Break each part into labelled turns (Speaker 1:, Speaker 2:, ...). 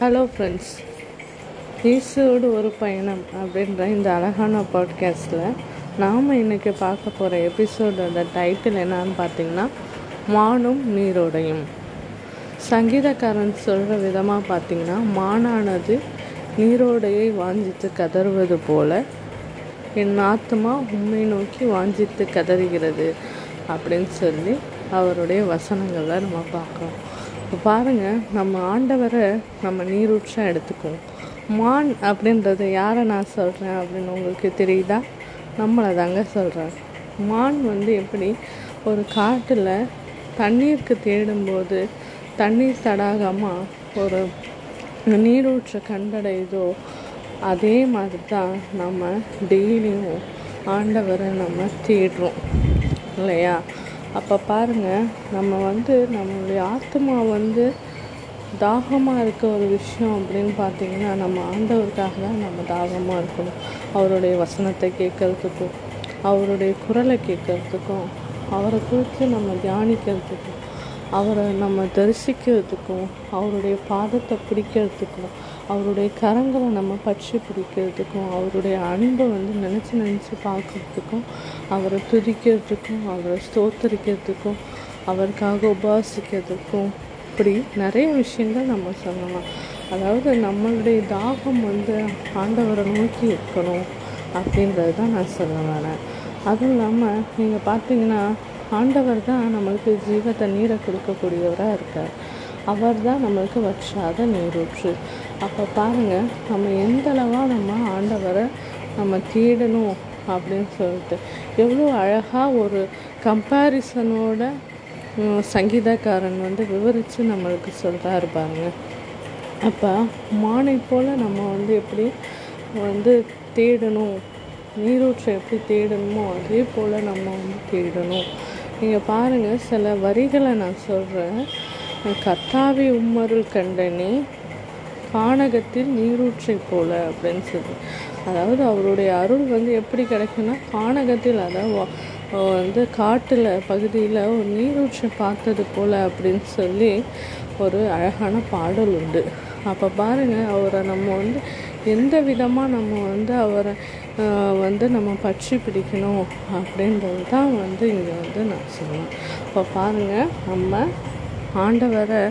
Speaker 1: Hello friends ஈஸோடு ஒரு பயணம் அப்படின்ற இந்த அழகான பாட்காஸ்ட்டில் நாம் இன்றைக்கி பார்க்க போகிற எபிசோடோட டைட்டில் என்னான்னு பார்த்தீங்கன்னா மானும் நீரோடையும். சங்கீதக்காரன் சொல்கிற விதமாக பார்த்தீங்கன்னா மானானது நீரோடையை வாஞ்சித்து கதறுவது போல என் ஆத்மா உண்மை நோக்கி வாஞ்சித்து கதறுகிறது அப்படின்னு சொல்லி அவருடைய வசனங்களை நம்ம பார்க்குறோம். இப்போ பாருங்கள் நம்ம ஆண்டவரை நம்ம நீரூற்றாக எடுத்துக்குவோம் மான் அப்படின்றத யாரை நான் சொல்கிறேன் அப்படின்னு உங்களுக்கு தெரியுதா? நம்மளை தாங்க சொல்கிறேன் மான் வந்து எப்படி? ஒரு காட்டில் தண்ணீருக்கு தேடும்போது தண்ணீர் தடாகமாக ஒரு நீரூற்றை கண்டடையுதோ அதே மாதிரி தான் நம்ம டெய்லியும் ஆண்டவரை நம்ம தேடுறோம். இல்லையா? அப்போ பாருங்கள் நம்ம வந்து நம்மளுடைய ஆத்மா வந்து தாகமாக இருக்க ஒரு விஷயம் அப்படின்னு பார்த்தீங்கன்னா நம்ம ஆண்டவருக்காக தான் நம்ம தாகமாக இருக்கணும். அவருடைய வசனத்தை கேட்கறதுக்கும் அவருடைய குரலை கேட்கறதுக்கும் அவரை குறித்து நம்ம தியானிக்கிறதுக்கும் அவரை நம்ம தரிசிக்கிறதுக்கும் அவருடைய பாதத்தை பிடிக்கிறதுக்கும் அவருடைய கரங்களை நம்ம பற்றி பிடிக்கிறதுக்கும் அவருடைய அன்பை வந்து நினச்சி நினச்சி பார்க்குறதுக்கும் அவரை துதிக்கிறதுக்கும் அவரை ஸ்தோத்தரிக்கிறதுக்கும் அவருக்காக உபாசிக்கிறதுக்கும் இப்படி நிறைய விஷயங்கள் நம்ம சொல்லலாம். அதாவது நம்மளுடைய தாகம் வந்து ஆண்டவரை நோக்கி இருக்கணும் அப்படின்றது தான் நான் சொல்ல வரேன். அதுவும் இல்லாமல் நீங்கள் பார்த்தீங்கன்னா ஆண்டவர் தான் நம்மளுக்கு ஜீவ தண்ணீரை கொடுக்கக்கூடியவராக இருக்கார். அவர் தான் நம்மளுக்கு வற்றாத நீரூற்று. அப்போ பாருங்கள் நம்ம எந்தளவாக நம்ம ஆண்டவரை நம்ம தேடணும் அப்படின்னு சொல்லிட்டு. எவ்வளோ அழகாக ஒரு கம்பேரிசனோட சங்கீதக்காரன் வந்து விவரித்து நம்மளுக்கு சொல்கிறாரு பாருங்க. அப்போ மானை போல் நம்ம வந்து எப்படி வந்து தேடணும்? நீரூற்றை எப்படி தேடணுமோ அதே போல் நம்ம வந்து தேடணும். நீங்கள் பாருங்கள் சில வரிகளை நான் சொல்கிறேன் கத்தாவி உம்மருள் கண்டனே கானகத்தில் நீரூற்றை போல அப்படின்னு சொல்லி. அதாவது அவருடைய அருள் வந்து எப்படி கிடைக்குன்னா கானகத்தில் அதாவது வந்து காட்டில் பகுதியில் ஒரு நீரூற்றை பார்த்தது போல் அப்படின்னு சொல்லி ஒரு அழகான பாடல் உண்டு. அப்போ பாருங்கள் அவரை நம்ம வந்து எந்த விதமாக நம்ம வந்து அவரை வந்து நம்ம பற்றி பிடிக்கணும் அப்படின்றது தான் வந்து இங்கே வந்து நான் சொல்லுவேன். இப்போ பாருங்கள் நம்ம ஆண்டவரை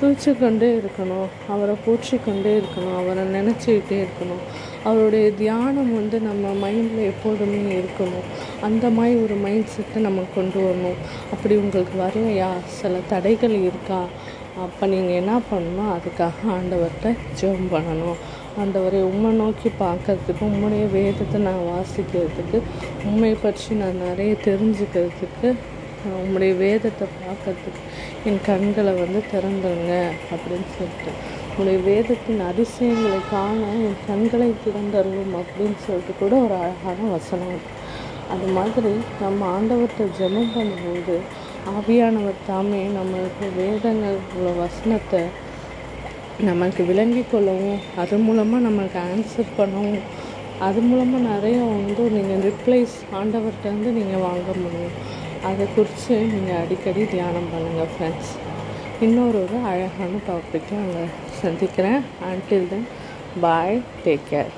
Speaker 1: தூச்சு கொண்டே இருக்கணும். அவரை போற்றி கொண்டே இருக்கணும். அவரை நினச்சிக்கிட்டே இருக்கணும். அவருடைய தியானம் வந்து நம்ம மைண்டில் எப்போதுமே இருக்கணும். அந்த மாதிரி ஒரு மைண்ட் செட்டை நம்ம கொண்டு வரணும். அப்படி உங்களுக்கு வரையா சில தடைகள் இருக்கா? அப்போ நீங்கள் என்ன பண்ணணும்? அதுக்காக ஆண்டவர்கிட்ட ஜெபம் பண்ணணும். ஆண்டவரை உண்மை நோக்கி பார்க்கறதுக்கு உம்முடைய வேதத்தை நான் வாசிக்கிறதுக்கு உண்மை பற்றி நான் நிறைய தெரிஞ்சுக்கிறதுக்கு உங்களுடைய வேதத்தை பார்க்கறதுக்கு என் கண்களை வந்து திறந்துருங்க அப்படின்னு சொல்லிட்டு. உங்களுடைய வேதத்தின் அதிசயங்களை காண என் கண்களை திறந்தருவோம் அப்படின்னு சொல்லிட்டு கூட ஒரு அழகான வசனம் அது மாதிரி நம்ம ஆண்டவர்கிட்ட ஜெபம் பண்ணும்போது ஆவியானவர் தாமே நம்மளுக்கு வேதங்கள் உள்ள வசனத்தை நம்மளுக்கு விளங்கி கொள்ளவும் அது மூலமாக நம்மளுக்கு ஆன்சர் பண்ணவும் அது மூலமாக நிறைய வந்து நீங்கள் ரிப்ளைஸ் ஆண்டவர்கிட்ட வந்து நீங்கள் வாங்க முடியும். அதை குறித்து நீங்கள் அடிக்கடி தியானம் பண்ணுங்கள் ஃப்ரெண்ட்ஸ் இன்னொரு ஒரு அழகான டாப்பிக்கை அங்கே சந்திக்கிறேன். Until then bye take care